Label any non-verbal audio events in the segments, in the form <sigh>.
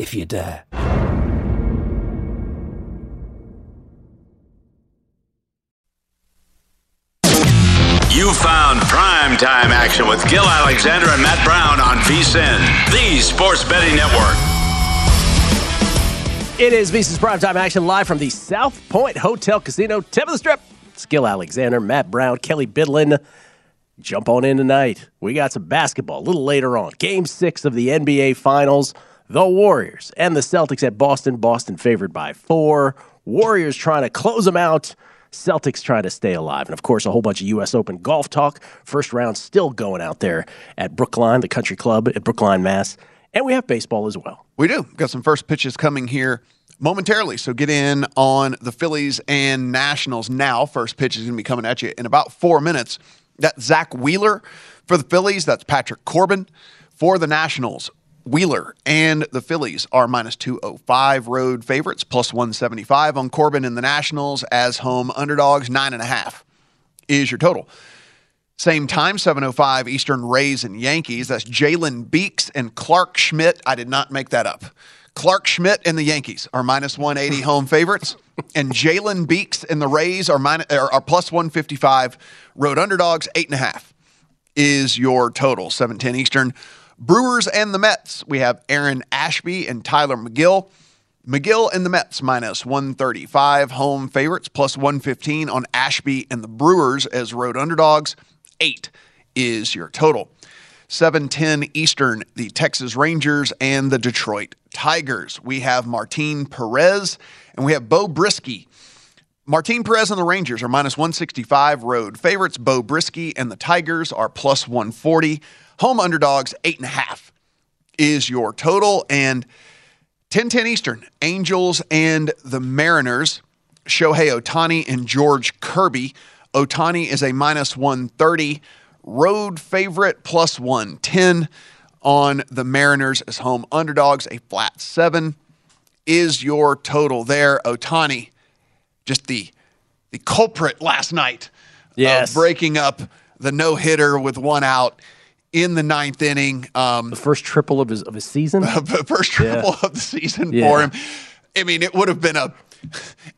if you dare. You found prime time action with Gil Alexander and Matt Brown on VSIN, the Sports Betting Network. It is VSIN's primetime action live from the South Point Hotel Casino, tip of the strip. Gil Alexander, Matt Brown, Kelly Bidlin. Jump on in tonight. We got some basketball a little later on. Game six of the NBA Finals. The Warriors and the Celtics at Boston. Boston favored by four. Warriors trying to close them out. Celtics trying to stay alive. And of course, a whole bunch of U.S. Open golf talk. First round still going out there at Brookline, the country club at Brookline, Mass. And we have baseball as well. We do. Got some first pitches coming here momentarily. So get in on the Phillies and Nationals now. First pitch is going to be coming at you in about four minutes. That's Zack Wheeler for the Phillies. That's Patrick Corbin for the Nationals. Wheeler and the Phillies are minus 205 road favorites, plus 175 on Corbin and the Nationals as home underdogs. Nine and a half is your total. Same time, 705 Eastern Rays and Yankees. That's Jalen Beeks and Clarke Schmidt. I did not make that up. Clarke Schmidt and the Yankees are minus 180 <laughs> home favorites, and Jalen Beeks and the Rays are, minus, are, are plus 155 road underdogs. Eight and a half is your total. 710 Eastern. Brewers and the Mets. We have Aaron Ashby and Tylor Megill. Megill and the Mets minus 135 home favorites, plus 115 on Ashby and the Brewers as road underdogs. Eight is your total. 710 Eastern, the Texas Rangers and the Detroit Tigers. We have Martin Perez and we have Beau Brieske. Martin Perez and the Rangers are minus 165 road favorites. Beau Brieske and the Tigers are plus 140. Home underdogs, eight and a half is your total. And 1010 Eastern, Angels and the Mariners. Shohei Ohtani and George Kirby. Ohtani is a minus 130 road favorite, plus 110 on the Mariners as home underdogs. A flat seven is your total there. Ohtani, just the the culprit last night Yes. of breaking up the no hitter with one out in the ninth inning. Um, The first triple of his of his season. <laughs> the first triple of the season Yeah. for him. I mean, it would have been a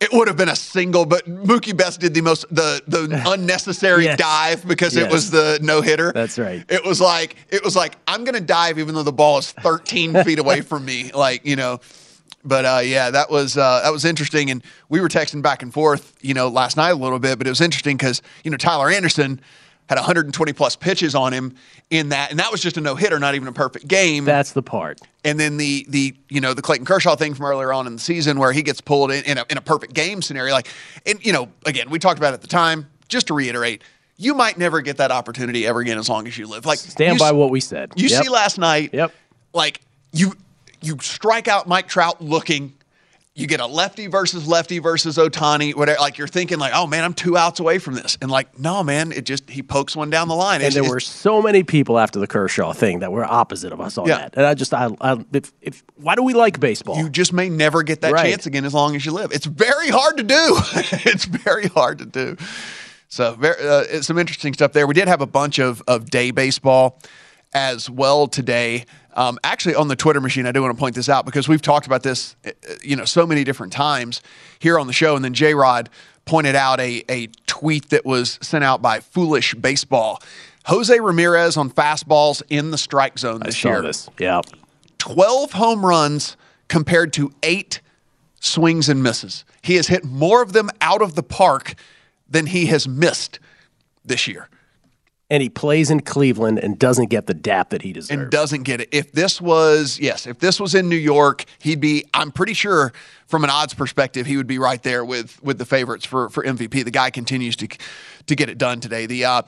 it would have been a single, but Mookie Betts did the most the the <laughs> unnecessary Yes. dive because Yes. it was the no hitter. That's right. It was like it was like I'm gonna dive even though the ball is 13 <laughs> feet away from me. Like you know. But uh, yeah, that was uh, that was interesting, and we were texting back and forth, you know, last night a little bit. But it was interesting because you know Tyler Anderson had 120 plus pitches on him in that, and that was just a no hitter, not even a perfect game. That's the part. And then the the you know the Clayton Kershaw thing from earlier on in the season where he gets pulled in in a, in a perfect game scenario, like and you know again we talked about it at the time. Just to reiterate, you might never get that opportunity ever again as long as you live. Like Stand by what we said. You Yep. see last night, Yep. like you you strike out Mike Trout looking. You get a lefty versus lefty versus Ohtani, whatever. Like you're thinking, like, oh man, I'm two outs away from this, and like, no man, it just he pokes one down the line. And It's- there it's- were so many people after the Kershaw thing that were opposite of us on Yeah. that. And I just, I, I if, if, why do we like baseball? you just may never get that Right. chance again as long as you live. It's very hard to do. <laughs> it's very hard to do. So, very, uh, some interesting stuff there. We did have a bunch of, of day baseball as well today. Um, actually, on the Twitter machine, I do want to point this out because we've talked about this, uh, you know, so many different times here on the show. And then J Rod pointed out a, a tweet that was sent out by Foolish Baseball. Jose Ramirez on fastballs in the strike zone this year. this. Yeah. 12 home runs compared to eight swings and misses. He has hit more of them out of the park than he has missed this year and he plays in Cleveland and doesn't get the dap that he deserves. and doesn't get it. If this was, yes, if this was in New York, he'd be. I'm pretty sure, from an odds perspective, he would be right there with with the favorites for for MVP. The guy continues to to get it done today. The uh,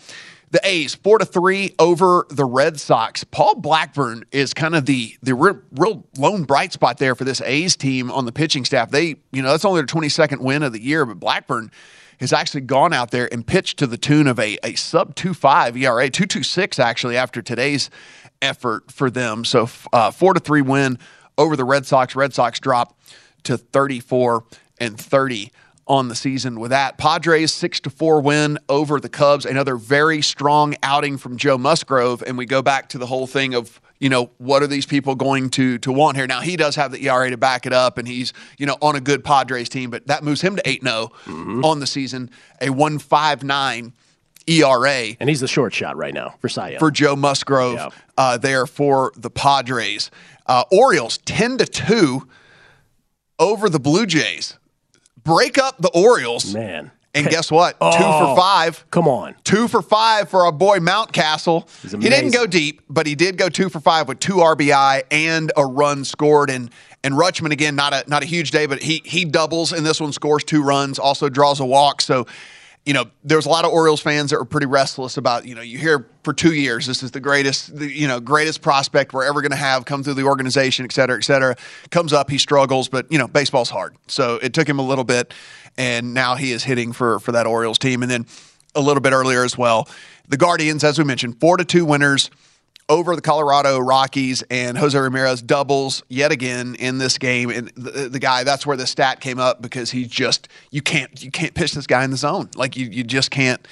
the A's four to three over the Red Sox. Paul Blackburn is kind of the the real, real lone bright spot there for this A's team on the pitching staff. They, you know, that's only their 22nd win of the year, but Blackburn has actually gone out there and pitched to the tune of a, a sub 2.5 ERA, 2.26 actually after today's effort for them. So uh, four to three win over the Red Sox. Red Sox drop to 34 and 30 on the season with that. Padres six to four win over the Cubs. Another very strong outing from Joe Musgrove, and we go back to the whole thing of you know what are these people going to to want here? Now he does have the ERA to back it up, and he's you know on a good Padres team, but that moves him to eight 0 on the season, a one five nine ERA and he's the short shot right now for Cy for Joe Musgrove Yeah. uh, there for the Padres. Uh, Orioles 10 to 2 over the Blue Jays. Break up the Orioles. Man. And <laughs> guess what? Two Oh. for five. Come on. Two for five for our boy Mountcastle. He didn't go deep, but he did go two for five with two RBI and a run scored. And and Rutschman again, not a not a huge day, but he he doubles in this one, scores two runs, also draws a walk. So, you know, there's a lot of Orioles fans that were pretty restless about. You know, you hear for two years this is the greatest, the, you know, greatest prospect we're ever going to have come through the organization, et cetera, et cetera. Comes up, he struggles, but you know, baseball's hard, so it took him a little bit, and now he is hitting for for that Orioles team, and then a little bit earlier as well. The Guardians, as we mentioned, four to two winners over the Colorado Rockies, and Jose Ramirez doubles yet again in this game. And the, the guy, that's where the stat came up because he just you can't you can't pitch this guy in the zone. Like you you just can't.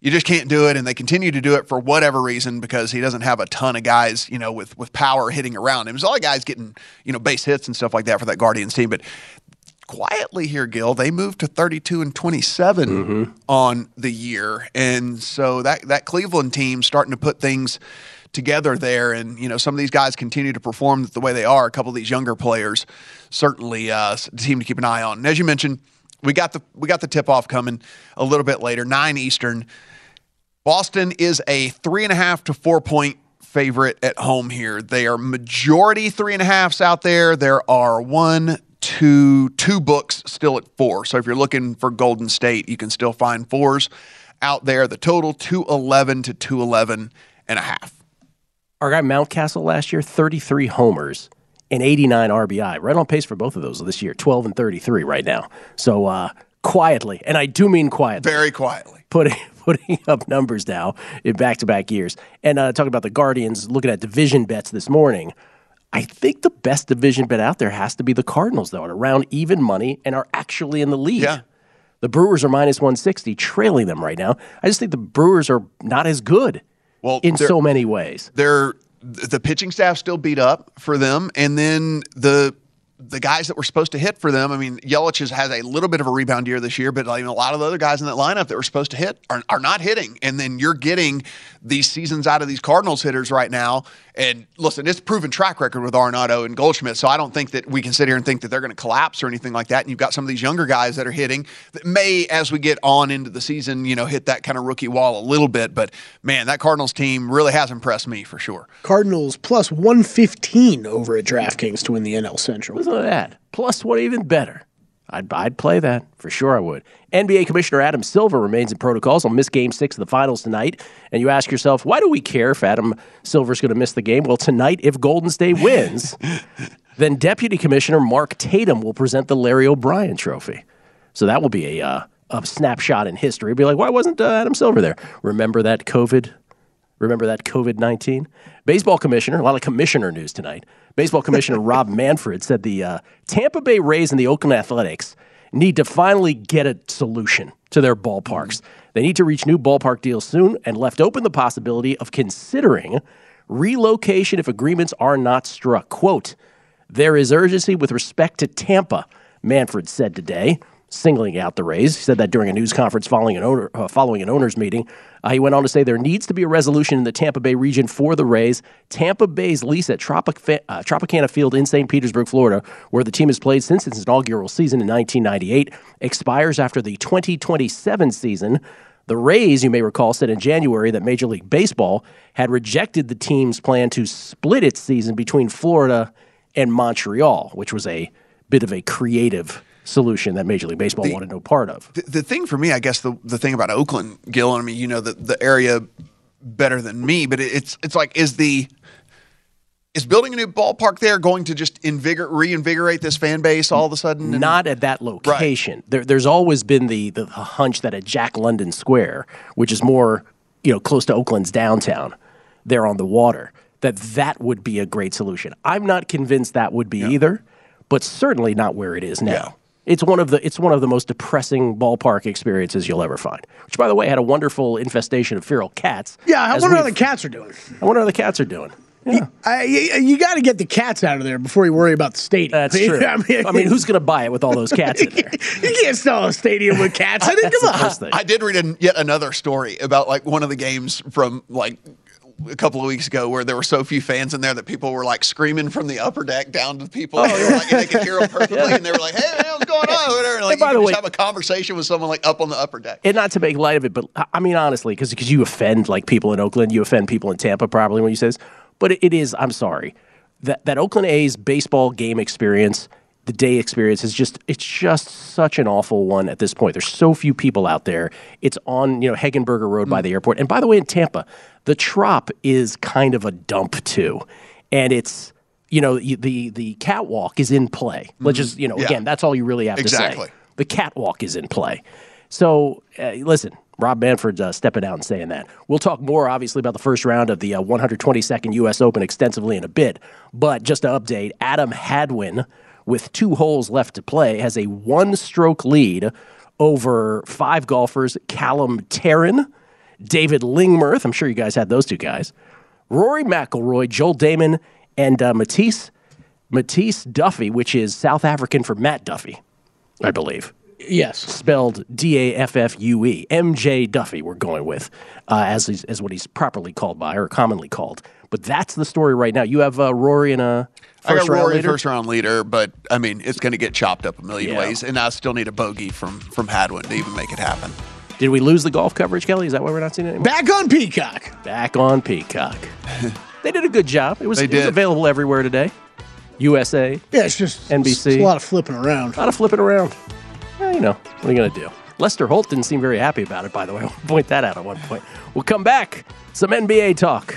You just can't do it, and they continue to do it for whatever reason because he doesn't have a ton of guys, you know, with with power hitting around him. There's all guys getting, you know, base hits and stuff like that for that Guardians team, but quietly here, Gil, they moved to 32 and 27 on the year. And so that, that Cleveland team starting to put things together there. And, you know, some of these guys continue to perform the way they are. A couple of these younger players, certainly uh, a team to keep an eye on. And as you mentioned, we got the we got the tip off coming a little bit later, nine Eastern. Boston is a three and a half to four point favorite at home here. They are majority three and a halfs out there. There are one, two, two books still at four. So if you're looking for Golden State, you can still find fours out there. The total 211 to 211 and a half. Our guy Mountcastle last year, 33 homers and 89 RBI. Right on pace for both of those this year, 12 and 33 right now. So uh, quietly, and I do mean quietly, Very quietly. putting <laughs> putting up numbers now in back to back years. And uh, talking about the Guardians, looking at division bets this morning. I think the best division bet out there has to be the Cardinals, though, at around even money and are actually in the lead. Yeah. The Brewers are minus 160, trailing them right now. I just think the Brewers are not as good Well, in so many ways. they're the pitching staff still beat up for them, and then the the guys that were supposed to hit for them. I mean, Yelich has had a little bit of a rebound year this year, but uh, like, a lot of the other guys in that lineup that were supposed to hit are, are not hitting. And then you're getting these seasons out of these Cardinals hitters right now. And listen, it's proven track record with Arenado and Goldschmidt, so I don't think that we can sit here and think that they're going to collapse or anything like that. And you've got some of these younger guys that are hitting that may, as we get on into the season, you know, hit that kind of rookie wall a little bit. But man, that Cardinals team really has impressed me for sure. Cardinals plus 115 over at DraftKings to win the NL Central. Listen to that. Plus one even better. I'd, I'd play that. For sure I would. NBA Commissioner Adam Silver remains in protocols. He'll miss game six of the finals tonight. And you ask yourself, why do we care if Adam Silver's going to miss the game? Well, tonight, if Golden State wins, <laughs> then Deputy Commissioner Mark Tatum will present the Larry O'Brien Trophy. So that will be a, uh, a snapshot in history. Be like, why wasn't uh, Adam Silver there? Remember that COVID Remember that COVID 19? Baseball commissioner, a lot of commissioner news tonight. Baseball commissioner <laughs> Rob Manfred said the uh, Tampa Bay Rays and the Oakland Athletics need to finally get a solution to their ballparks. They need to reach new ballpark deals soon and left open the possibility of considering relocation if agreements are not struck. Quote, there is urgency with respect to Tampa, Manfred said today. Singling out the Rays. He said that during a news conference following an owner uh, following an owners meeting. Uh, he went on to say there needs to be a resolution in the Tampa Bay region for the Rays. Tampa Bay's lease at Tropic, uh, Tropicana Field in St. Petersburg, Florida, where the team has played since its inaugural season in 1998, expires after the 2027 season. The Rays, you may recall, said in January that Major League Baseball had rejected the team's plan to split its season between Florida and Montreal, which was a bit of a creative solution that Major League Baseball The- wanted no part of. The, the thing for me, I guess, the the thing about Oakland, Gil, I mean, you know the the area better than me, but it, it's it's like is the is building a new ballpark there going to just invigor reinvigorate this fan base all of a sudden? And- Not at that location. There, there's always been the, the hunch that at Jack London Square, which is more you know close to Oakland's downtown, there on the water, that that would be a great solution. I'm not convinced that would be either, but certainly not where it is now. It's one of the it's one of the most depressing ballpark experiences you'll ever find. Which, by the way, had a wonderful infestation of feral cats. Yeah, I as wonder how the cats are doing. I wonder how the cats are doing. Yeah. I, you you got to get the cats out of there before you worry about the stadium. That's <laughs> true. I mean, who's going to buy it with all those cats in there? <laughs> you can't sell a stadium with cats. I <laughs> mean, That's come the on. first thing. I did read an, yet another story about like one of the games from like a couple of weeks ago where there were so few fans in there that people were like screaming from the upper deck down to Oh, people. and they, were, like, they could hear them perfectly, and they were like, "Hey, what's going on?" Whatever. Like, And by you the way- just have a conversation with someone like up on the upper deck. and not to make light of it, but I- mean honestly, because you offend like people in Oakland, you offend people in Tampa probably when you say this. But it, it is. I'm sorry that that Oakland A's baseball game experience, the day experience is just it's just such an awful one at this point. There's so few people out there. It's on you know Hegenberger Road by the airport, and by the way, in Tampa, the Trop is kind of a dump too, and it's. You know the the catwalk is in play. Let's just you know Yeah. again that's all you really have to say. The catwalk is in play. So, uh, listen, Rob Manfred's uh, stepping out and saying that. We'll talk more, obviously, about the first round of the uh, 122nd U.S. Open extensively in a bit. But just to update, Adam Hadwin, with two holes left to play, has a one stroke lead over five golfers Callum Tarren, David Lingmerth. I'm sure you guys had those two guys. Rory McIlroy, Joel Dahmen, and uh, Matisse, Matisse Duffy, which is South African for Matt Duffy, I believe Yes. spelled D A F F U E. MJ Duffy, we're going with, uh, as, he's, as what he's properly called by or commonly called. But that's the story right now. You have uh, Rory in a I got first round Rory leader? first round leader, but I mean it's going to get chopped up a million Yeah. ways, and I still need a bogey from from Hadwin to even make it happen. Did we lose the golf coverage, Kelly? Is that why we're not seeing it anymore? Back on Peacock. Back on Peacock. <laughs> they did a good job. It was, They it was did. available everywhere today. USA, Yeah, it's just NBC. It's a lot of flipping around. a lot of flipping around. Well, you know, what are you going to do? Lester Holt didn't seem very happy about it, by the way. <laughs> I'll point that out at one point. We'll come back. Some NBA talk.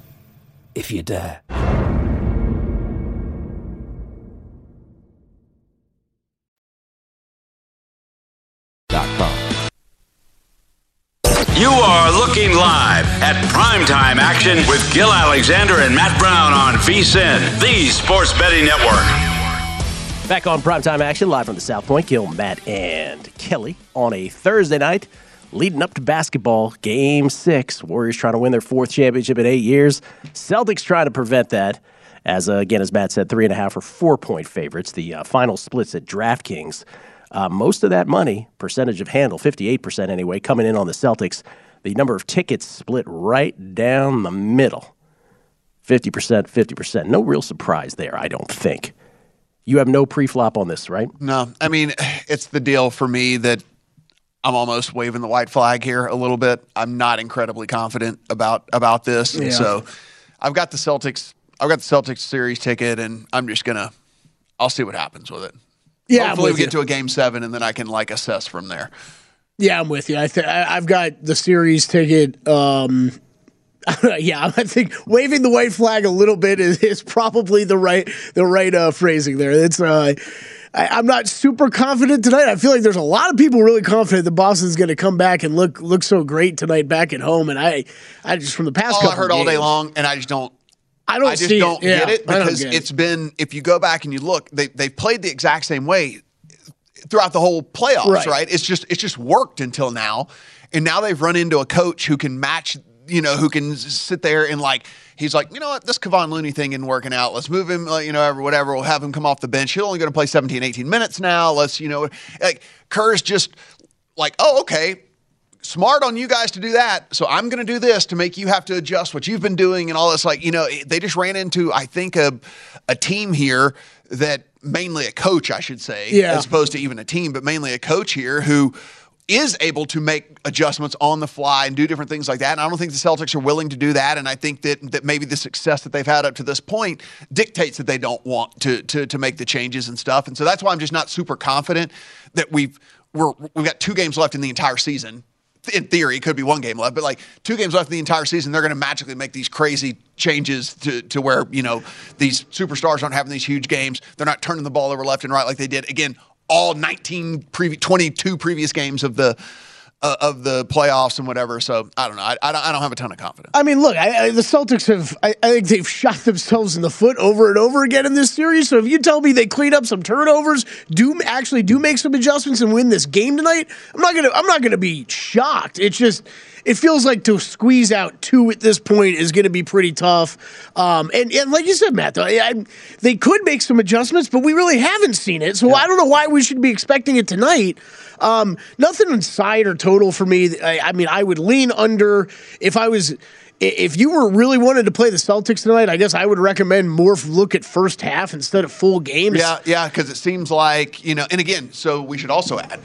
If you dare. You are looking live at primetime action with Gil Alexander and Matt Brown on VSIN, the Sports Betting Network. Back on primetime action, live from the South Point, Gil, Matt, and Kelly on a Thursday night, leading up to basketball, game six. Warriors trying to win their fourth championship in eight years. Celtics trying to prevent that. As uh, again, as Matt said, three and a half or four point favorites. The uh, final splits at DraftKings. Uh, most of that money, percentage of handle, 58% anyway, coming in on the Celtics. The number of tickets split right down the middle 50%, 50%. No real surprise there, I don't think. You have no pre-flop on this, right? No, I mean <sighs> it's the deal for me that I'm almost waving the white flag here a little bit. I'm not incredibly confident about about this, Yeah. so I've got the Celtics. I've got the Celtics series ticket, and I'm just gonna. I'll see what happens with it. Yeah, Hopefully, we get you. to a game seven, and then I can like assess from there. Yeah, I'm with you. I th- I've got the series ticket. Um, <laughs> yeah, I think waving the white flag a little bit is, is probably the right the right uh, phrasing there. It's uh, I, I'm not super confident tonight. I feel like there's a lot of people really confident that Boston's going to come back and look look so great tonight back at home. And I I just from the past All I couple heard all day long, and I just don't. I don't I just see don't it. Yeah, get it I don't because get it. it's been. If you go back and you look, they they played the exact same way throughout the whole playoffs, Right. right. It's just it's just worked until now, and now they've run into a coach who can match. You know, who can sit there and like he's like, you know what, this Kevon Looney thing isn't working out. Let's move him, you know, or whatever. We'll have him come off the bench. He's only going to play 17, 18 minutes now. Let's, you know, like Kerr's just like, oh, okay, smart on you guys to do that. So I'm going to do this to make you have to adjust what you've been doing and all this. Like, you know, they just ran into, I think, a, a team here that mainly a coach, I should say, Yeah. as opposed to even a team, but mainly a coach here who is able to make adjustments on the fly and do different things like that. And I don't think the Celtics are willing to do that. And I think that that maybe the success that they've had up to this point dictates that they don't want to to to make the changes and stuff. And so that's why I'm just not super confident that we've we're we've got two games left in the entire season. In theory, it could be one game left, but like two games left in the entire season, they're going to magically make these crazy changes to, to where, you know, these superstars aren't having these huge games. They're not turning the ball over left and right like they did. Again, all 19 previ- 22 previous games of the uh, of the playoffs and whatever. So I don't know. I, I, don't, I don't have a ton of confidence. I mean, look, I, I, the Celtics have, I, think they've shot themselves in the foot over and over again in this series. So if you tell me they clean up some turnovers, do actually do make some adjustments and win this game tonight, I'm not gonna, I'm not gonna be shocked. It's just, it feels like to squeeze out two at this point is going to be pretty tough. Um, and, and like you said, Matt, though, I, I- they could make some adjustments, but we really haven't seen it. So I don't know why we should be expecting it tonight. Um, nothing inside or total for me. I, I mean, I would lean under if I was. If you were really wanted to play the Celtics tonight, I guess I would recommend more look at first half instead of full games. Yeah, yeah, because it seems like, you know, and again, so we should also add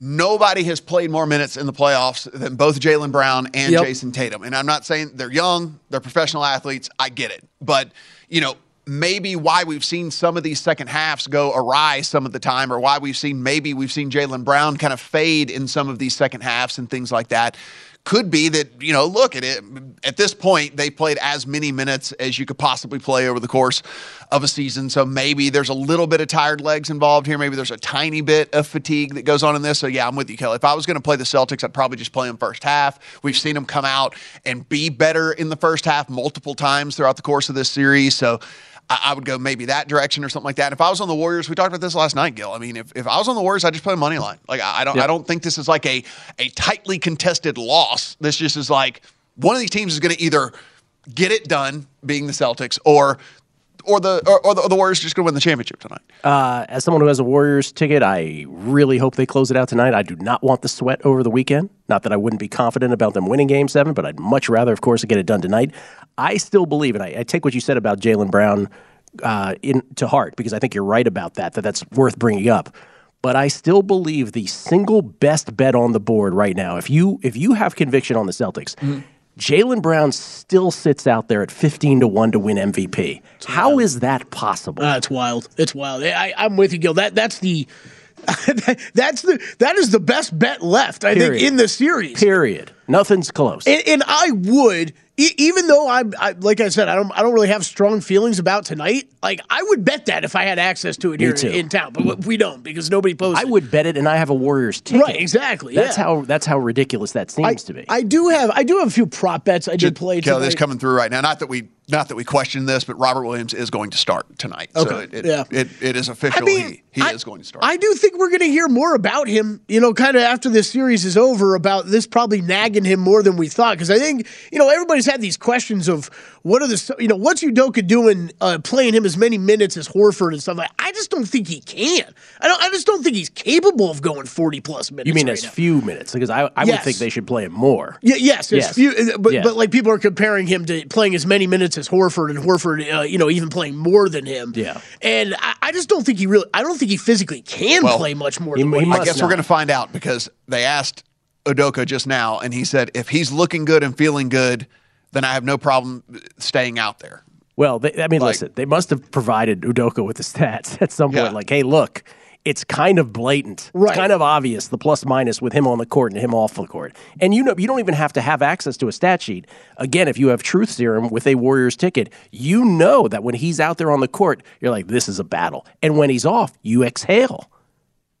nobody has played more minutes in the playoffs than both Jaylen Brown and Yep. Jayson Tatum. And I'm not saying they're young, they're professional athletes. I get it. But, you know, maybe why we've seen some of these second halves go awry some of the time, or why we've seen maybe we've seen Jaylen Brown kind of fade in some of these second halves and things like that. Could be that, you know, look at it. At this point, they played as many minutes as you could possibly play over the course of a season. So maybe there's a little bit of tired legs involved here. Maybe there's a tiny bit of fatigue that goes on in this. So yeah, I'm with you, Kelly. If I was going to play the Celtics, I'd probably just play them first half. We've seen them come out and be better in the first half multiple times throughout the course of this series. So I, I would go maybe that direction or something like that. If I was on the Warriors, we talked about this last night, Gil. I mean, if, if I was on the Warriors, I'd just play money line. Like I, I don't I don't think this is like a a tightly contested loss. This just is like one of these teams is going to either get it done, being the Celtics, or or the or, or the, or the Warriors just going to win the championship tonight. Uh, as someone who has a Warriors ticket, I really hope they close it out tonight. I do not want the sweat over the weekend. Not that I wouldn't be confident about them winning Game Seven, but I'd much rather, of course, get it done tonight. I still believe, and I, I take what you said about Jaylen Brown uh, in to heart because I think you're right about that. That that's worth bringing up. But I still believe the single best bet on the board right now, if you if you have conviction on the Celtics, Jaylen Brown still sits out there at fifteen to one to win MVP. How is that possible? Uh, it's wild. It's wild. I, I'm with you, Gil. That that's the <laughs> that's the that is the best bet left. I Period. think in the series. Period. Nothing's close. And, and I would, e- even though I'm, I, like I said, I don't, I don't really have strong feelings about tonight. Like I would bet that if I had access to it Me here too. in town, but we don't because nobody posted. I would bet it, and I have a Warriors ticket. Right, exactly, That's yeah. how that's how ridiculous that seems I, to be. I do have, I do have a few prop bets I did play Kelly, this tonight. coming through right now. Not that we not that we question this, but Robert Williams is going to start tonight. So Okay, it, it, yeah. it, it is official. I mean, he he I- is going to start. I do think we're going to hear more about him, you know, kind of after this series is over about this probably nagging him more than we thought. Because I think, you know, everybody's had these questions of what are the you know what's Udoka doing uh, playing him as many minutes as Horford and stuff like. I just don't think he can. I don't. I just don't think he's capable of going forty plus minutes. You mean right as now. few minutes? Because I, I would think they should play him more. Yeah, yes, Yes. few, uh, but Yes. but like people are comparing him to playing as many minutes as Horford, and Horford, uh, you know, even playing more than him. Yeah. and I, I just don't think he really. I don't think he physically can Well, play much more. he- than he he I guess not. we're going to find out because they asked Udoka just now, and he said if he's looking good and feeling good, then I have no problem staying out there. Well, they, I mean, Like- listen, they must have provided Udoka with the stats <laughs> at some point. Yeah. Like, hey, look, it's kind of blatant. Right. It's kind of obvious the plus minus with him on the court and him off the court. And you know, you don't even have to have access to a stat sheet. Again, if you have truth serum with a Warriors ticket, you know that when he's out there on the court, you're like, this is a battle. And when he's off, you exhale.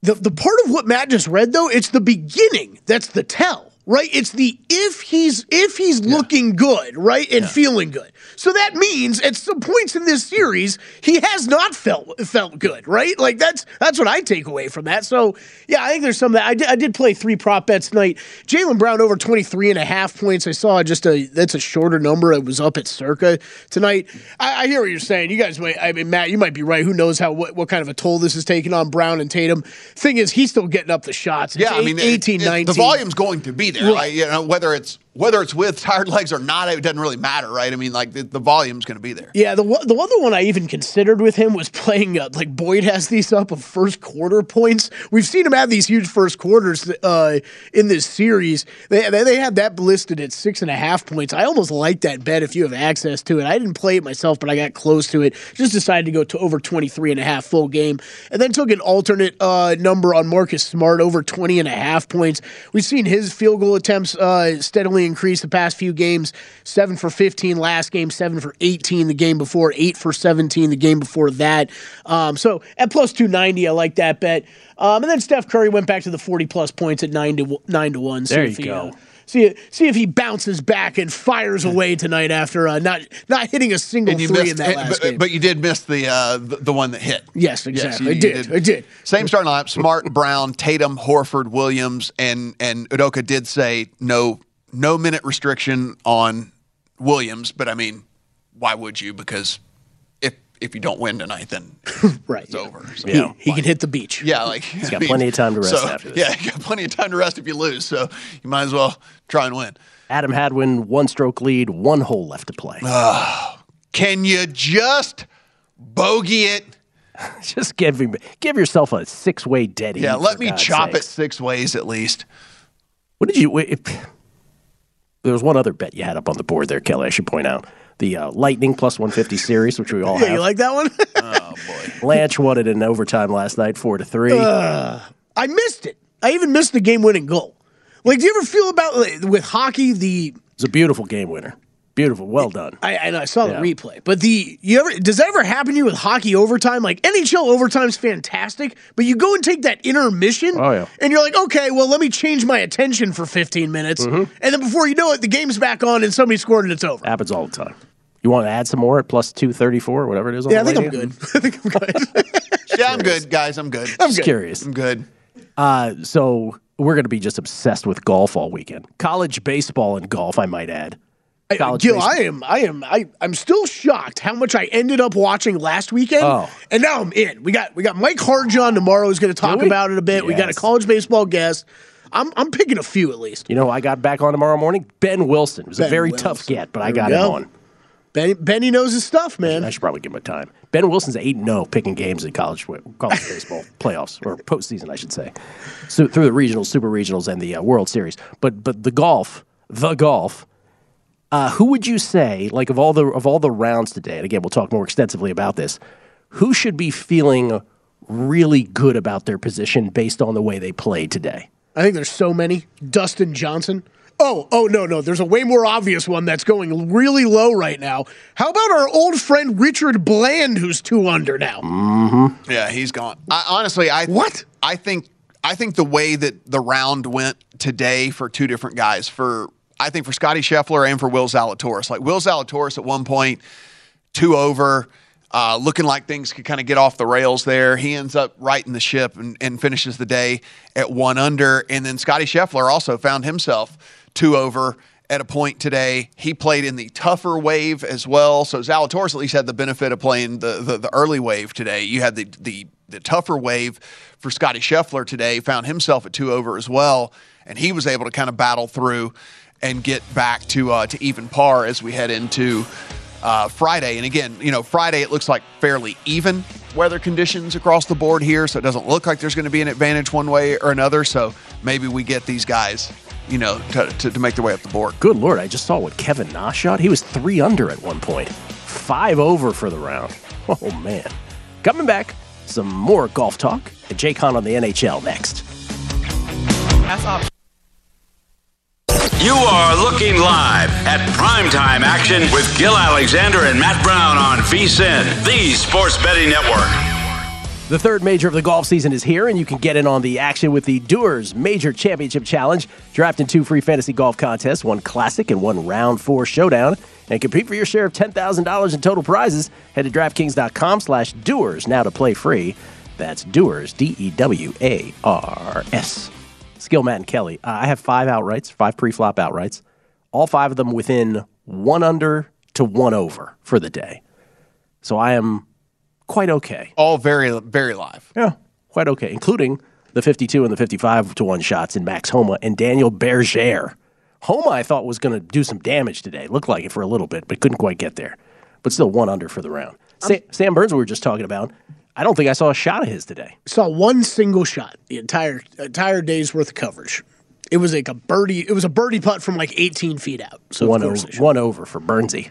The the part of what Matt just read though, it's the beginning. That's the tell, right? It's the if he's if he's looking good, right, and feeling good. So that means at some points in this series, he has not felt felt good, right? Like that's that's what I take away from that. So yeah, I think there's some of that. I did, I did play three prop bets tonight. Jaylen Brown over 23 and a half points. I saw just a that's a shorter number. It was up at circa tonight. I, I hear what you're saying. You guys might I mean Matt, you might be right. Who knows how what, what kind of a toll this is taking on Brown and Tatum. Thing is, he's still getting up the shots. It's Yeah, I mean, it- 18, it- 19. the volume's going to be there. Right. Like, you know, whether it's whether it's with tired legs or not, it doesn't really matter, right? I mean, like the, the volume's going to be there. Yeah, the the other one I even considered with him was playing uh, like Boyd has these up of first quarter points. We've seen him have these huge first quarters uh, in this series. They, they they had that listed at six and a half points. I almost like that bet if you have access to it. I didn't play it myself, but I got close to it. Just decided to go to over 23 and a half full game, and then took an alternate uh, number on Marcus Smart over 20 and a half points. We've seen his field goal attempts uh, steadily increase the past few games. Seven for 15 last game, seven for 18 the game before, eight for 17 the game before that. Um, so at plus 290, I like that bet. Um, and then Steph Curry went back to the 40 plus points at nine to nine to one. See There if you he, go. uh, See, see if he bounces back and fires <laughs> away tonight after uh, not not hitting a single three missed, in that last but, game. but you did miss the, uh, the the one that hit. Yes, exactly. you- I you did. I did. Same starting lineup: Smart, Brown, Tatum, Horford, Williams, and and Udoka did say no no minute restriction on Williams. But I mean, why would you? Because if if you don't win tonight, then <laughs> right, it's over. So, He, he can hit the beach. Yeah, like <laughs> he's got plenty of time to rest after this. Yeah, <laughs> you got plenty of time to rest if you lose. So you might as well try and win. Adam Hadwin, one stroke lead, one hole left to play. Ah, can you just bogey it? Just give him, give yourself a six way dead. Yeah, let me God's chop sakes. it six ways at least. What did you? wait, there was one other bet you had up on the board there, Kelly. I should point out the uh, Lightning plus one fifty series, which we all Yeah, have. you like that one? <laughs> Oh boy! Blanche won it in overtime last night, four to three. I missed it. I even missed the game winning goal. Like, do you ever feel about like, with hockey the It's a beautiful game winner. Beautiful, well done. I, I know I saw Yeah. the replay, but the you ever does that ever happen to you with hockey overtime? Like NHL overtime's fantastic, but you go and take that intermission, Oh, yeah. and you're like, okay, well, let me change my attention for 15 minutes, Mm-hmm. and then before you know it, the game's back on and somebody scored and it's over. Happens all the time. You want to add some more at plus two thirty four, whatever it is? On Yeah, I the think I'm good. <laughs> I think I'm good. <laughs> Yeah, I'm good, guys. I'm good. I'm just curious. I'm good. Uh, so we're going to be just obsessed with golf all weekend. College baseball and golf, I might add. College Gil, baseball. I am, I am, I, I'm still shocked how much I ended up watching last weekend, Oh. and now I'm in. We got, we got Mike Harjon tomorrow who's going to talk about it a bit. We got a college baseball guest. I'm, I'm picking a few at least. You know, I got back on tomorrow morning. Ben Wilson it was a very Wilson. tough get, but I got we him on. Benny, Benny knows his stuff, man. I should probably give him a time. Ben Wilson's eight zero picking games in college college baseball <laughs> playoffs or postseason, I should say, so through the regionals, super regionals, and the uh, World Series. But but the golf, the golf. Uh, who would you say, like of all the of all the rounds today? And again, we'll talk more extensively about this. Who should be feeling really good about their position based on the way they played today? I think there's so many. Dustin Johnson. Oh, oh no, no. There's a way more obvious one that's going really low right now. How about our old friend Richard Bland, who's two under now? Yeah, he's gone. I, honestly, I What? I think I think the way that the round went today for two different guys for I think for Scotty Scheffler and for Will Zalatoris. Like Will Zalatoris at one point, two over, uh, looking like things could kind of get off the rails there. He ends up righting the ship and, and finishes the day at one under. And then Scotty Scheffler also found himself two over at a point today. He played in the tougher wave as well. So Zalatoris at least had the benefit of playing the, the, the early wave today. You had the, the, the tougher wave for Scotty Scheffler today, found himself at two over as well. And he was able to kind of battle through and get back to, uh, to even par as we head into uh, Friday. And again, you know, Friday it looks like fairly even weather conditions across the board here, so it doesn't look like there's going to be an advantage one way or another. So maybe we get these guys, you know, to, to, to make their way up the board. Good lord, I just saw what Kevin Na shot. He was three under at one point, five over for the round. Oh man! Coming back, some more golf talk and Jay Con on the NHL next. You are looking live at primetime action with Gil Alexander and Matt Brown on VSIN, the Sports Betting Network. The third major of the golf season is here, and you can get in on the action with the Dewar's Major Championship Challenge. Draft in two free fantasy golf contests, one classic and one round four showdown, and compete for your share of $10,000 in total prizes. Head to DraftKings.com slash Dewars now to play free. That's Dewar's, D E W A R S. Gil, Matt and Kelly. Uh, I have five outrights, five pre-flop outrights. All five of them within one under to one over for the day. So I am quite okay. All very, very live. Yeah, quite okay, including the 52 and the 55 to 1 shots in Max Homa and Daniel Berger. Homa, I thought, was going to do some damage today. Looked like it for a little bit, but couldn't quite get there. But still one under for the round. Sam, Sam Burns, we were just talking about, I don't think I saw a shot of his today. Saw one single shot the entire entire day's worth of coverage. It was like a birdie. It was a birdie putt from like 18 feet out. So one, course over, one over for Burnsy.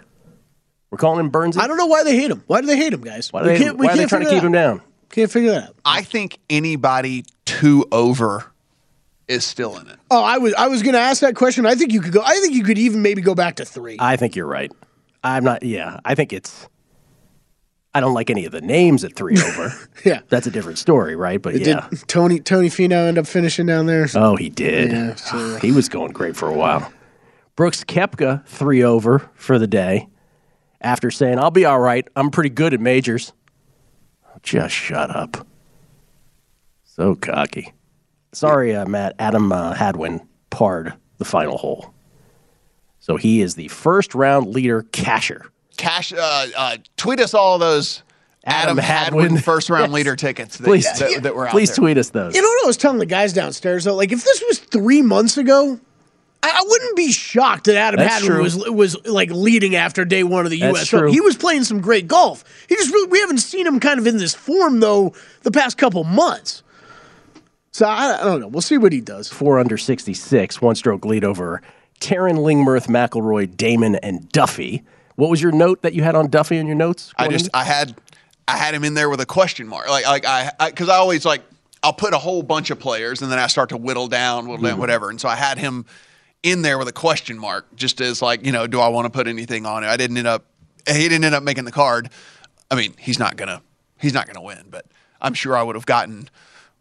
We're calling him Burnsy? I don't know why they hate him. Why do they hate him, guys? Why, do they, why are they trying to figure keep him down? Can't figure that out. I think anybody two over is still in it. Oh, I was I was going to ask that question. I think you could go. I think you could even maybe go back to three. I think you're right. I'm not, yeah, I think it's. I don't like any of the names at three over. <laughs> Yeah. That's a different story, right? But yeah. Did Tony Tony Finau end up finishing down there? Oh, he did. Yeah, so- he was going great for a while. Brooks Koepka, three over for the day after saying, I'll be all right. I'm pretty good at majors. Just shut up. So cocky. Sorry, uh, Matt. Adam uh, Hadwin parred the final hole. So he is the first round leader casher. Cash, uh, uh, tweet us all those Adam Adam, Hadwin, Hadwin. <laughs> first round Yes. leader tickets that, Please, that, that were out please there. tweet us those. You know what I was telling the guys downstairs though? Like if this was three months ago, I, I wouldn't be shocked that Adam That's Hadwin true. was was like leading after day one of the That's U.S. true. Open. He was playing some great golf. He just really, we haven't seen him kind of in this form though the past couple months. So I, I don't know. We'll see what he does. four under 66, one stroke lead over Tarren Lingmerth, McIlroy, Dahmen, and Duffy. What was your note that you had on Duffy in your notes? I just I had I had him in there with a question mark. Like like I because I, always like I'll put a whole bunch of players and then I start to whittle down, whittle Mm-hmm. down, whatever. And so I had him in there with a question mark, just as like you know, do I want to put anything on it? I didn't end up. He didn't end up making the card. I mean, he's not gonna he's not gonna win, but I'm sure I would have gotten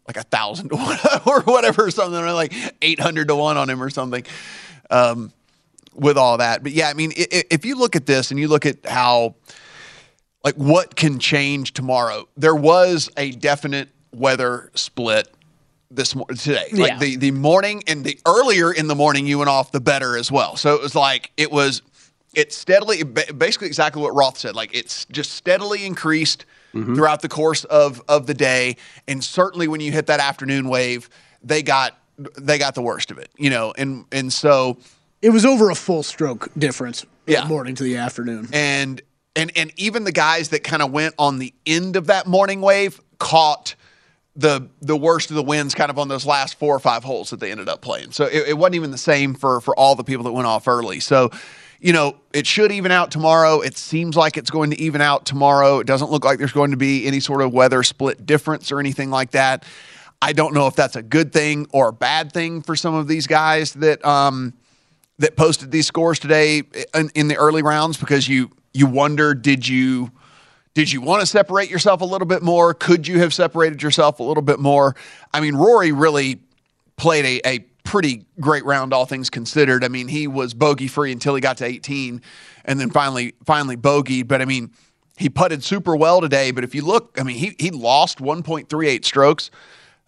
like a thousand to one <laughs> or whatever or something, or like eight hundred to one on him or something. Um, with all that, but yeah, I mean, i- i- if you look at this and you look at how like what can change tomorrow. There was a definite weather split this mor- today. Like Yeah. the the morning and the earlier in the morning you went off the better as well. So it was like it was it steadily basically exactly what Roth said. Like it's just steadily increased mm-hmm. throughout the course of of the day and certainly when you hit that afternoon wave, they got they got the worst of it, you know. And and so It was over a full stroke difference. from Yeah. the morning to the afternoon. and and and even the guys that kind of went on the end of that morning wave caught the the worst of the winds kind of on those last four or five holes that they ended up playing. So it, it wasn't even the same for for all the people that went off early. So you know it should even out tomorrow. It seems like it's going to even out tomorrow. It doesn't look like there's going to be any sort of weather split difference or anything like that. I don't know if that's a good thing or a bad thing for some of these guys that um, that posted these scores today in, in the early rounds because you you wonder did you did you want to separate yourself a little bit more? Could you have separated yourself a little bit more? I mean, Rory really played a, a pretty great round, all things considered. I mean, he was bogey free until he got to 18, and then finally finally bogeyed. But I mean, he putted super well today. But if you look, I mean, he he lost 1.38 strokes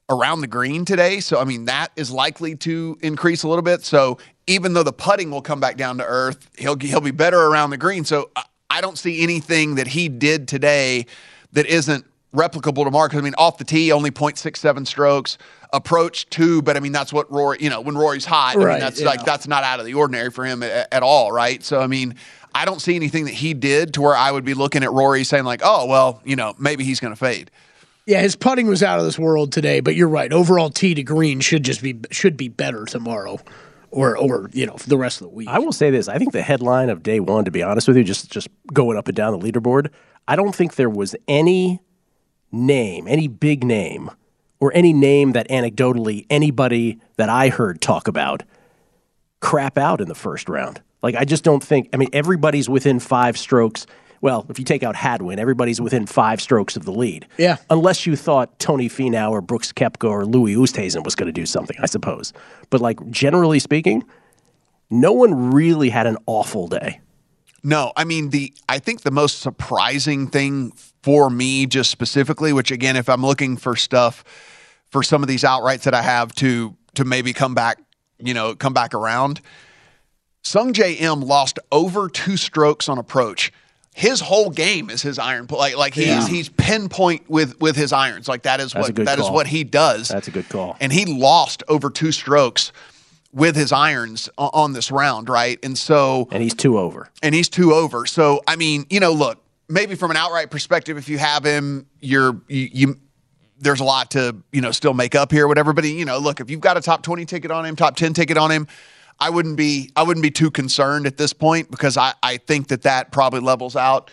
around the green today. So, I mean, that is likely to increase a little bit. So, even though the putting will come back down to earth, he'll, he'll be better around the green. So, I, I don't see anything that he did today that isn't replicable tomorrow. Because, I mean, off the tee, only 0.67 strokes. Approach two, but I mean that's what Rory. You know, when Rory's hot, I mean that's yeah. like that's not out of the ordinary for him at, at all, right? So I mean, I don't see anything that he did to where I would be looking at Rory saying like, oh well, you know, maybe he's going to fade. Yeah, his putting was out of this world today, but you're right. Overall tee to green should just be should be better tomorrow, or or you know for the rest of the week. I will say this: I think the headline of day one, to be honest with you, just just going up and down the leaderboard, I don't think there was any name, any big name, or any name that anecdotally anybody that I heard talk about crap out in the first round. Like I just don't think. I mean, everybody's within five strokes. Well, if you take out Hadwin, everybody's within five strokes of the lead. Yeah. Unless you thought Tony Finau or Brooks Koepka or Louis Oosthuizen was going to do something, I suppose. But like generally speaking, no one really had an awful day. No, I mean the I think the most surprising thing for me just specifically, which again, if I'm looking for stuff for some of these outrights that I have to to maybe come back, you know, come back around. Sungjae Im lost over two strokes on approach. His whole game is his iron play. Like, like he's Yeah. he's pinpoint with with his irons. Like that is That's what that is call. what he does. That's a good call. And he lost over two strokes with his irons on this round, right? And so And he's two over. and he's two over. So I mean, you know, look, maybe from an outright perspective, if you have him, you're you, you there's a lot to you know still make up here, whatever. But you know, look, if you've got a top twenty ticket on him, top ten ticket on him, I wouldn't be I wouldn't be too concerned at this point because I I think that that probably levels out.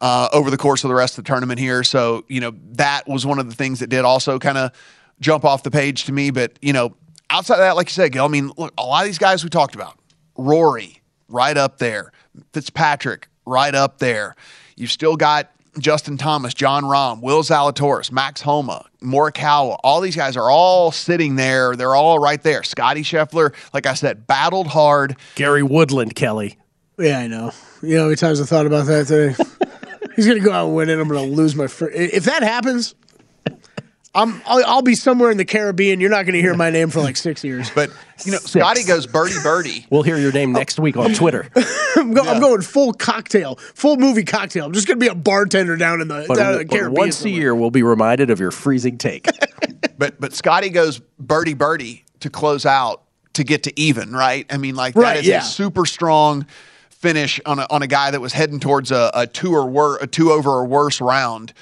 Uh, over the course of the rest of the tournament here. So, you know, that was one of the things that did also kind of jump off the page to me. But, you know, outside of that, like you said, Gil, I mean, look, a lot of these guys we talked about, Rory, right up there, Fitzpatrick, right up there. You've still got Justin Thomas, Jon Rahm, Will Zalatoris, Max Homa, Morikawa. All these guys are all sitting there. They're all right there. Scotty Scheffler, like I said, battled hard. Gary Woodland, Kelly. yeah, I know. You know how many times I thought about that today. <laughs> He's gonna go out and win it. I'm gonna lose my. Fr- if that happens, I'm I'll, I'll be somewhere in the Caribbean. You're not gonna hear my name for like six years. But, you know, Scotty goes birdie birdie. We'll hear your name next week on Twitter. <laughs> I'm, go, I'm going full cocktail, full movie cocktail. I'm just gonna be a bartender down in the But, down in the but Caribbean. once a year, we'll be reminded of your freezing take. <laughs> But but Scotty goes birdie birdie to close out to get to even, right? I mean, like Right, that is yeah. a super strong finish on a, on a guy that was heading towards a, a two or wor- a two over or worse round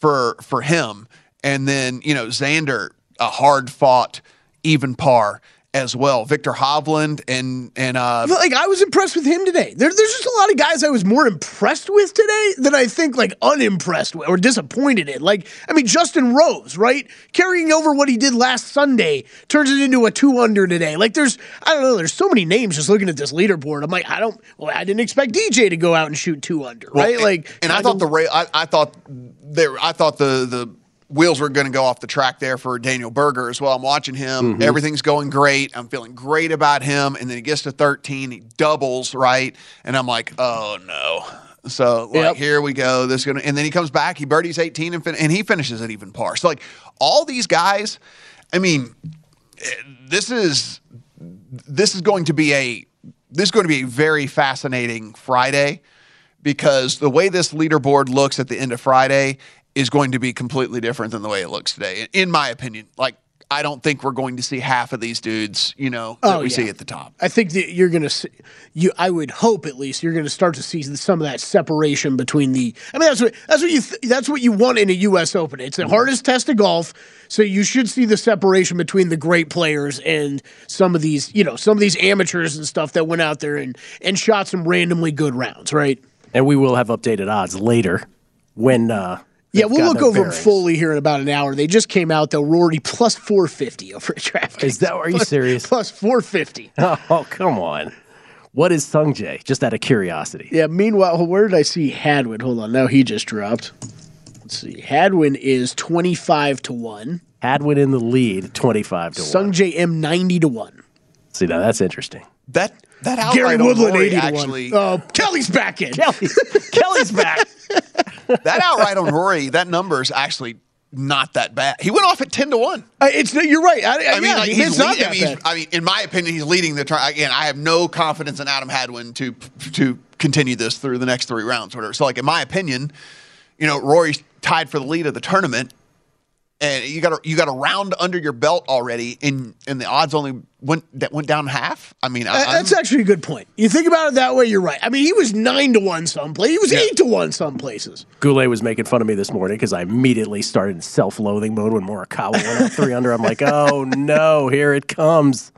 for for him. And then you know Xander, a hard fought even par as well. Viktor Hovland and and uh, like I was impressed with him today. There, there's just a lot of guys I was more impressed with today than I think like unimpressed with or disappointed in. Like I mean Justin Rose, right? Carrying over what he did last Sunday turns it into a two under today. Like there's I don't know. There's so many names just looking at this leaderboard. I'm like I don't. Well, I didn't expect DJ to go out and shoot two under, Well, right? and- like and I thought the ra- I, I thought there I thought the the wheels were going to go off the track there for Daniel Berger as well. I'm watching him. Mm-hmm. Everything's going great. I'm feeling great about him. And then he gets to 13, he doubles right, and I'm like, oh no. So like Yep. here we go. This is gonna, and then he comes back. He birdies 18 and fin- and he finishes at even par. So like all these guys, I mean, this is this is going to be a this is going to be a very fascinating Friday because the way this leaderboard looks at the end of Friday is going to be completely different than the way it looks today, in my opinion. Like, I don't think we're going to see half of these dudes, you know, that Oh, we yeah. see at the top. I think that you're going to see, you I would hope at least you're going to start to see some of that separation between the I mean that's what that's what you th- that's what you want in a US Open. It's the hardest test of golf, so you should see the separation between the great players and some of these, you know, some of these amateurs and stuff that went out there and and shot some randomly good rounds, right? and we will have updated odds later when. Uh, Yeah, we'll look their over them fully here in about an hour. They just came out though. Rory plus 450 over at DraftKings. Is that- are you serious? Plus 450. <laughs> Oh, come on. What is Sungjae? Just out of curiosity. Yeah. Meanwhile, where did I see Hadwin? Hold on. Now he just dropped. Let's see. Hadwin is twenty five to one. Hadwin in the lead, 25 to 1. Sung J M ninety to one. See, now that's interesting. That that outright Gary on Woodland Rory actually. Oh, Kelly's back in. Kelly, <laughs> Kelly's back. <laughs> that outright on Rory, that number is actually not that bad. He went off at ten to one. Uh, it's you're right. I, I mean, yeah, like, he's not lead- I mean, I mean, in my opinion, he's leading the turn. Again, I have no confidence in Adam Hadwin to to continue this through the next three rounds, or whatever. So, like in my opinion, you know, Rory's tied for the lead of the tournament, and you got a, you got a round under your belt already, and and the odds only went that went down half. I mean, I, That's actually a good point. You think about it that way, you're right. I mean, he was nine to one some places. He was eight to one some places. Goulet was making fun of me this morning because I immediately started in self-loathing mode when Morikawa went out three under. I'm like, oh <laughs> no, here it comes.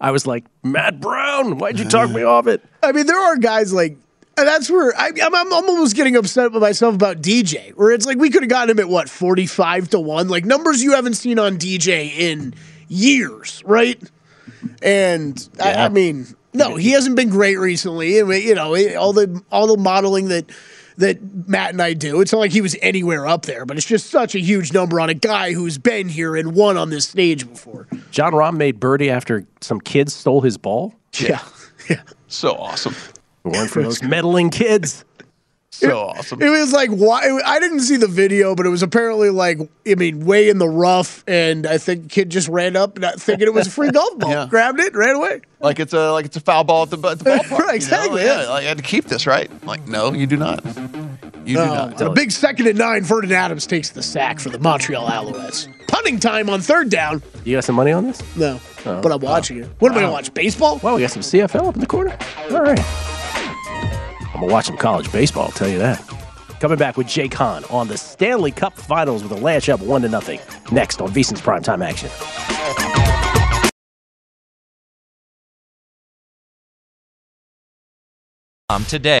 I was like, Matt Brown, why'd you talk me off it? I mean, there are guys like. And that's where I, I'm, I'm almost getting upset with myself about DJ, where it's like we could have gotten him at what 45 to 1, like numbers you haven't seen on DJ in years, right? And I, Yeah. I mean, no, he hasn't been great recently. I mean, you know, all the all the modeling that that Matt and I do, it's not like he was anywhere up there, but it's just such a huge number on a guy who's been here and won on this stage before. Jon Rahm made birdie after some kids stole his ball. Yeah, <laughs> yeah. so awesome, If it weren't for those <laughs> meddling kids. so awesome. It was like why I didn't see the video, but it was apparently like I mean way in the rough, and I think kid just ran up not thinking it was a free <laughs> golf ball, Yeah. grabbed it, ran away. like it's a like it's a foul ball at the, at the ballpark. Right, <laughs> you know? exactly, Yeah, yeah. like, I had to keep this right. Like, no, you do not. You do Oh, not. on a big second and nine, Ferdinand Adams takes the sack for the Montreal Alouettes. Punting time on third down. You got some money on this? No, oh. but I'm watching it. What am I gonna oh. watch? Baseball? Well, we got some CFL up in the corner. All right. To watch some college baseball, I'll tell you that. Coming back with Jay Kahn on the Stanley Cup Finals with a Lanch up 1 to nothing. Next on VSiN's Primetime Action. Um, today.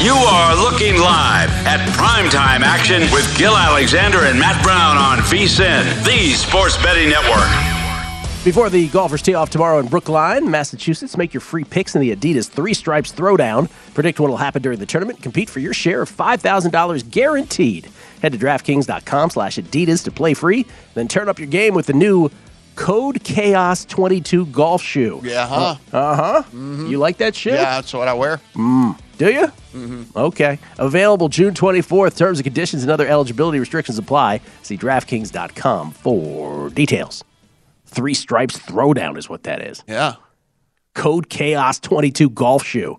You are looking live at primetime action with Gil Alexander and Matt Brown on VSIN, the Sports Betting Network. Before the golfers tee off tomorrow in Brookline, Massachusetts, make your free picks in the Adidas Three Stripes Throwdown. Predict what will happen during the tournament. Compete for your share of $5,000 guaranteed. Head to DraftKings.com slash Adidas to play free. Then turn up your game with the new Code Chaos 22 golf shoe. Yeah, huh? Uh huh. You like that shit? Yeah, that's what I wear. Do you? Mm-hmm. Okay. Available June 24th. Terms and conditions and other eligibility restrictions apply. See DraftKings.com for details. Three Stripes Throwdown is what that is. Yeah. Code Chaos 22 golf shoe.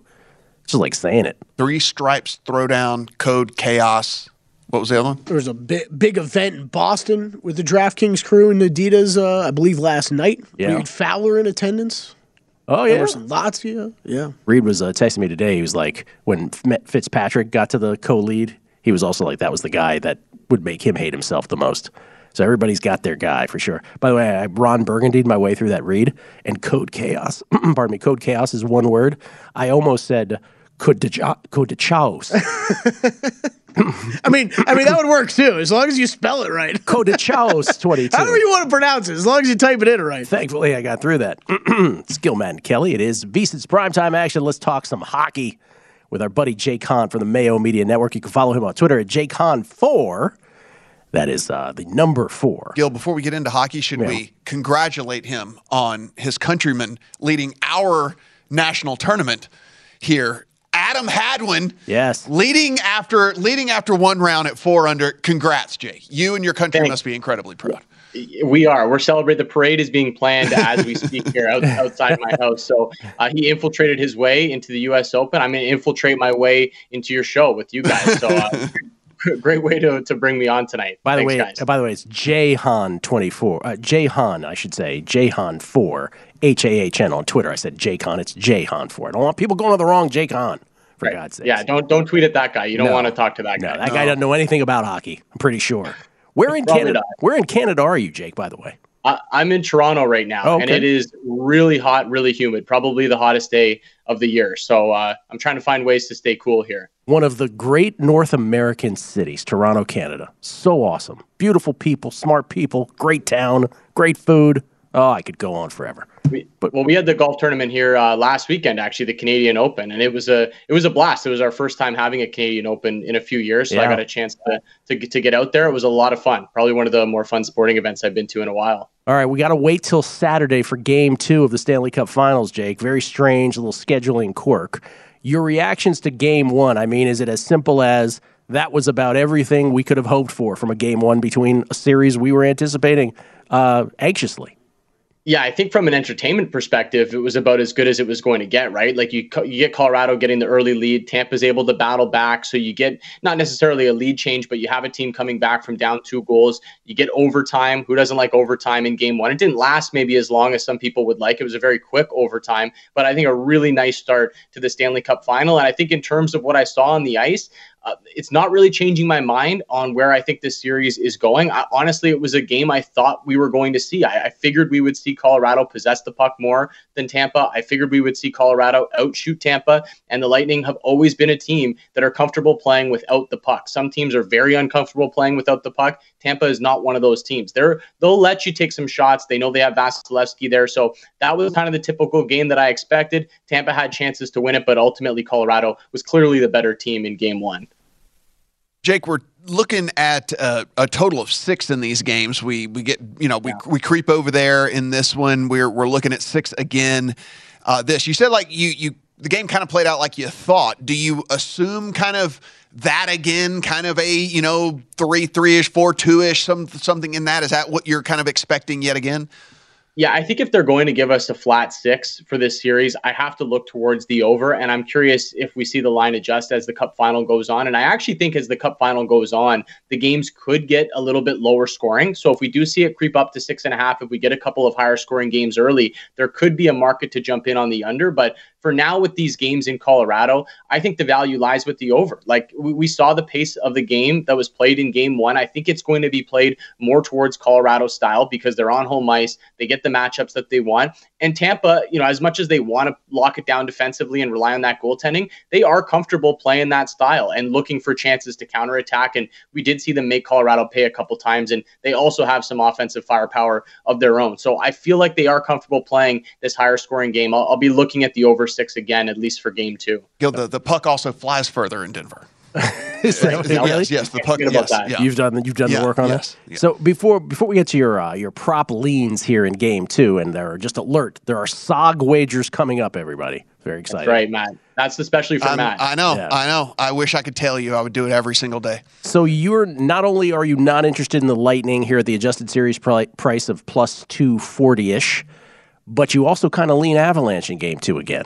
Just like saying it. Three stripes, throwdown, code chaos. What was the other one? There was a big, big event in Boston with the DraftKings crew and Adidas, uh, I believe last night. Yeah. Reed Fowler in attendance. Oh, yeah. Emerson Latzia. Yeah. Reed was uh, texting me today. He was like, when Fitzpatrick got to the co lead, he was also like, that was the guy that would make him hate himself the most. So everybody's got their guy for sure. By the way, I Ron Burgundied my way through that read, and Code Chaos, <clears throat> pardon me, Code Chaos is one word. I almost said Code de Chaos. <laughs> <laughs> I mean, I mean that would work too, as long as you spell it right. Code de Chaos <laughs> 22. However you want to pronounce it, as long as you type it in right. Thankfully, I got through that. <clears throat> Skill man Kelly, it is VSiN's primetime action. Let's talk some hockey with our buddy Jay Kahn from the Mayo Media Network. You can follow him on Twitter at JayCon4. That is uh, the number four. Gil, before we get into hockey, should we congratulate him on his countryman leading our national tournament here? Adam Hadwin, Yes. leading after leading after one round at four under. Congrats, Jake. You and your country Thanks. must be incredibly proud. We are. We're celebrating. The parade is being planned as we speak here out, <laughs> outside my house. So uh, he infiltrated his way into the U.S. Open. I'm going to infiltrate my way into your show with you guys. So uh, <laughs> great way to, to bring me on tonight. By the Thanks, way, guys. uh, by the way, it's Jahan twenty four. Uh, Jahan, I should say Jahan four. H A H N on Twitter. I said Jaycon. It's Jahan four. I don't want people going to the wrong Jaycon. For God's sake. yeah, don't don't tweet at that guy. You don't No. want to talk to that guy. No, guy. that guy doesn't know anything about hockey. I'm pretty sure. Where in Canada? not. Where in Canada are you, Jake? By the way. I, I'm in Toronto right now, Oh, and it is really hot, really humid. Probably the hottest day of the year. So uh, I'm trying to find ways to stay cool here. One of the great North American cities, Toronto, Canada. So awesome. Beautiful people, smart people, great town, great food. Oh, I could go on forever. We, well, we had the golf tournament here uh, last weekend, actually, the Canadian Open, and it was a it was a blast. It was our first time having a Canadian Open in a few years, so I got a chance to, to get- to get out there. It was a lot of fun. Probably one of the more fun sporting events I've been to in a while. All right, we got to wait till Saturday for game two of the Stanley Cup Finals, Jake. Very strange little scheduling quirk. Your reactions to game one, I mean, is it as simple as that was about everything we could have hoped for from a game one between a series we were anticipating uh, anxiously? Yeah, I think from an entertainment perspective, it was about as good as it was going to get, right? Like you, you get Colorado getting the early lead, Tampa's able to battle back, so you get not necessarily a lead change, but you have a team coming back from down two goals. You get overtime. Who doesn't like overtime in game one? It didn't last maybe as long as some people would like. It was a very quick overtime, but I think a really nice start to the Stanley Cup final. And I think in terms of what I saw on the ice, uh, it's not really changing my mind on where I think this series is going. I, honestly, it was a game I thought we were going to see. I, I figured we would see Colorado possess the puck more than Tampa. I figured we would see Colorado outshoot Tampa. And the Lightning have always been a team that are comfortable playing without the puck. Some teams are very uncomfortable playing without the puck. Tampa is not one of those teams. They're they'll let you take some shots. They know they have Vasilevskiy there, so that was kind of the typical game that I expected. Tampa had chances to win it, but ultimately Colorado was clearly the better team in Game One. Jake, we're looking at uh, a total of six in these games. We we get you know we we creep over there in this one. We're we're looking at six again. Uh, this you said like you you the game kind of played out like you thought. Do you assume kind of that again, kind of a you know three three ish, four two ish, some something in that? Is that what you're kind of expecting yet again? Yeah, I think if they're going to give us a flat six for this series, I have to look towards the over. And I'm curious if we see the line adjust as the cup final goes on. And I actually think as the cup final goes on, the games could get a little bit lower scoring. So if we do see it creep up to six and a half, if we get a couple of higher scoring games early, there could be a market to jump in on the under. But for now, with these games in Colorado, I think the value lies with the over. Like we, we saw the pace of the game that was played in game one. I think it's going to be played more towards Colorado style because they're on home ice. They get the matchups that they want. And Tampa, you know, as much as they want to lock it down defensively and rely on that goaltending, they are comfortable playing that style and looking for chances to counterattack. And we did see them make Colorado pay a couple times. And they also have some offensive firepower of their own. So I feel like they are comfortable playing this higher scoring game. I'll, I'll be looking at the over six again, at least for game two. The, the puck also flies further in Denver. <laughs> Is that what yes, is? yes, the puck. Forget about Yes, yeah. You've done you've done Yeah, the work on yes, that. yeah. So before before we get to your uh, your prop leans here in game two, and there are just alert, there are SOG wagers coming up. Everybody, very excited. Right, Matt. That's especially for I'm- Matt. I know, Yeah. I know. I wish I could tell you I would do it every single day. So you're not only are you not interested in the Lightning here at the adjusted series pri- price of plus two forty ish, but you also kind of lean Avalanche in game two again.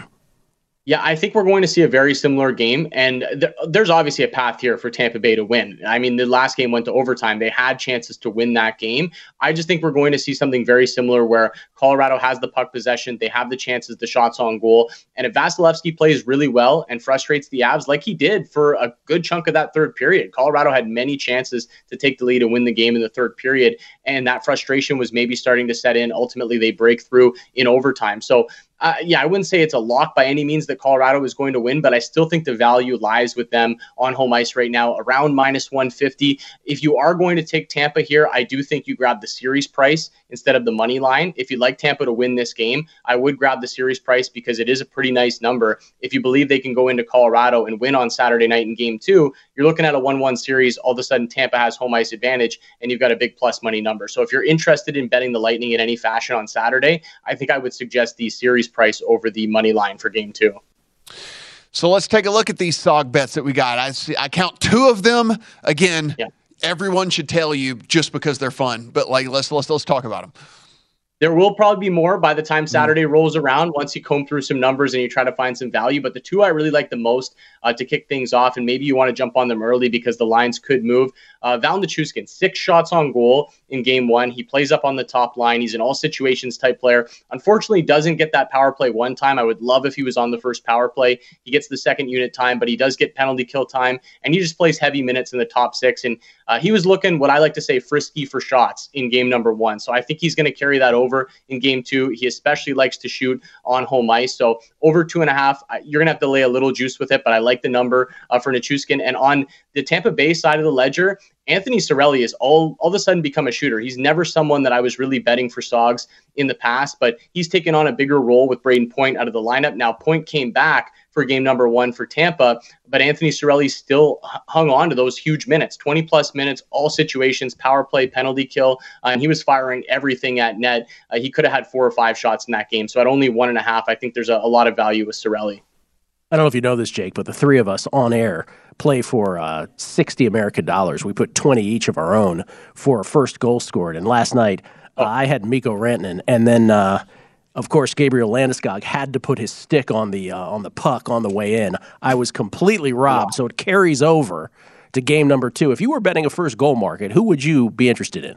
Yeah, I think we're going to see a very similar game, and th- there's obviously a path here for Tampa Bay to win. I mean, the last game went to overtime; they had chances to win that game. I just think we're going to see something very similar, where Colorado has the puck possession, they have the chances, the shots on goal, and if Vasilevskiy plays really well and frustrates the Avs like he did for a good chunk of that third period, Colorado had many chances to take the lead and win the game in the third period, and that frustration was maybe starting to set in. Ultimately, they break through in overtime. So uh, yeah, I wouldn't say it's a lock by any means that Colorado is going to win, but I still think the value lies with them on home ice right now, around minus 150. If you are going to take Tampa here, I do think you grab the series price instead of the money line. If you'd like Tampa to win this game, I would grab the series price because it is a pretty nice number. If you believe they can go into Colorado and win on Saturday night in game two, you're looking at a 1 1 series. All of a sudden, Tampa has home ice advantage, and you've got a big plus money number. So if you're interested in betting the Lightning in any fashion on Saturday, I think I would suggest the series price over the money line for game two. So let's take a look at these SOG bets that we got. I see, I count two of them again. Yeah. Everyone should tell you just because they're fun. But like, let's let's let's talk about them. There will probably be more by the time Saturday rolls around once you comb through some numbers and you try to find some value. But the two I really like the most uh, to kick things off, and maybe you want to jump on them early because the lines could move. Uh, Val Nichushkin, six shots on goal in game one. He plays up on the top line. He's an all situations type player. Unfortunately, doesn't get that power play one time. I would love if he was on the first power play. He gets the second unit time, but he does get penalty kill time, and he just plays heavy minutes in the top six. And uh, he was looking what I like to say frisky for shots in game number one. So I think he's going to carry that over in game two. He especially likes to shoot on home ice. So over two and a half, you're going to have to lay a little juice with it, but I like the number uh, for Nichushkin. And on the Tampa Bay side of the ledger, Anthony Cirelli has all all of a sudden become a shooter. He's never someone that I was really betting for Sogs in the past, but he's taken on a bigger role with Brayden Point out of the lineup. Now Point came back for game number one for Tampa, but Anthony Cirelli still hung on to those huge minutes, 20 plus minutes, all situations, power play, penalty kill, uh, and he was firing everything at net. Uh, he could have had four or five shots in that game. So at only one and a half, I think there's a, a lot of value with Cirelli. I don't know if you know this, Jake, but the three of us on air play for uh, 60 American dollars. We put 20 each of our own for a first goal scored. And last night, oh. uh, I had Mikko Rantanen. And then, uh, of course, Gabriel Landeskog had to put his stick on the, uh, on the puck on the way in. I was completely robbed. So it carries over to game number two. If you were betting a first goal market, who would you be interested in?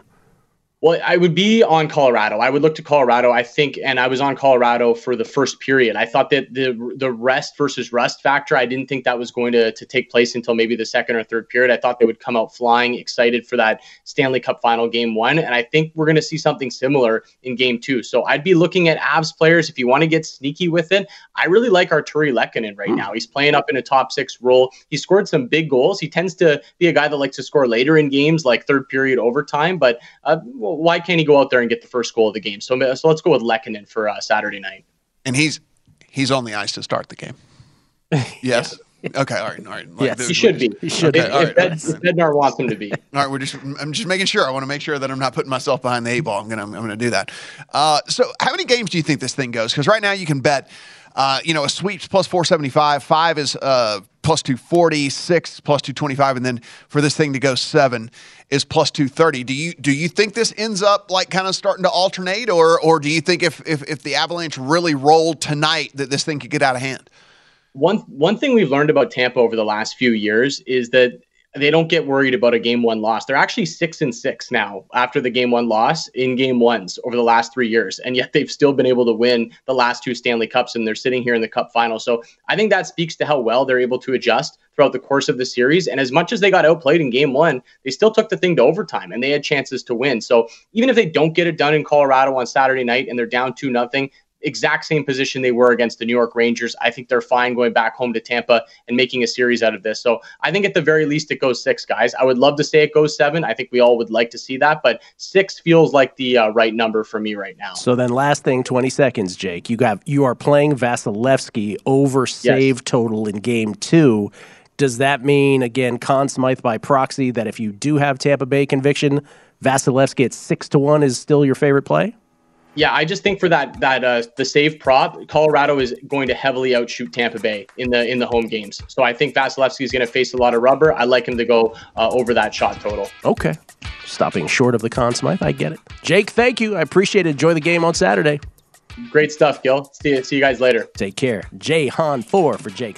Well, I would be on Colorado. I would look to Colorado. I think, and I was on Colorado for the first period. I thought that the the rest versus rust factor. I didn't think that was going to to take place until maybe the second or third period. I thought they would come out flying, excited for that Stanley Cup final game one, and I think we're going to see something similar in game two. So I'd be looking at Avs players if you want to get sneaky with it. I really like Artturi Lehkonen right mm. now. He's playing up in a top six role. He scored some big goals. He tends to be a guy that likes to score later in games, like third period overtime, but. Uh, well, why can't he go out there and get the first goal of the game? So, so let's go with Lehkonen for uh, Saturday night. And he's he's on the ice to start the game. <laughs> Yes. Okay, all right, all right. Like, yes, he should be. He should. Okay, if, right, if Bednar wants him to be. All right, we're just. I'm just making sure. I want to make sure that I'm not putting myself behind the eight ball. I'm gonna. I'm gonna do that. Uh, so, how many games do you think this thing goes? Because right now you can bet. Uh, you know, a sweeps plus 475, five is uh, plus 240, six plus 225, and then for this thing to go seven is plus 230. Do you do you think this ends up like kind of starting to alternate, or or do you think if if, if the Avalanche really rolled tonight that this thing could get out of hand? One one thing we've learned about Tampa over the last few years is that they don't get worried about a game one loss. They're actually six and six now after the game one loss in game ones over the last three years. And yet they've still been able to win the last two Stanley Cups and they're sitting here in the cup final. So I think that speaks to how well they're able to adjust throughout the course of the series. And as much as they got outplayed in game one, they still took the thing to overtime and they had chances to win. So even if they don't get it done in Colorado on Saturday night and they're down two nothing, exact same position they were against the New York Rangers. I think they're fine going back home to Tampa and making a series out of this. So I think at the very least it goes six, guys. I would love to say it goes seven. I think we all would like to see that, but six feels like the uh, right number for me right now. So then, last thing, twenty seconds, Jake. You got you are playing Vasilevskiy over save yes. total in game two. Does that mean again, Conn Smythe by proxy, that if you do have Tampa Bay conviction, Vasilevskiy at six to one is still your favorite play? Yeah, I just think for that that uh, the save prop, Colorado is going to heavily outshoot Tampa Bay in the in the home games. So I think Vasilevskiy is going to face a lot of rubber. I like him to go uh, over that shot total. Okay, stopping short of the Conn Smythe, I get it. Jake, thank you. I appreciate it. Enjoy the game on Saturday. Great stuff, Gil. See you, see you guys later. Take care. Jay Han four for Jake.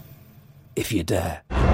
if you dare.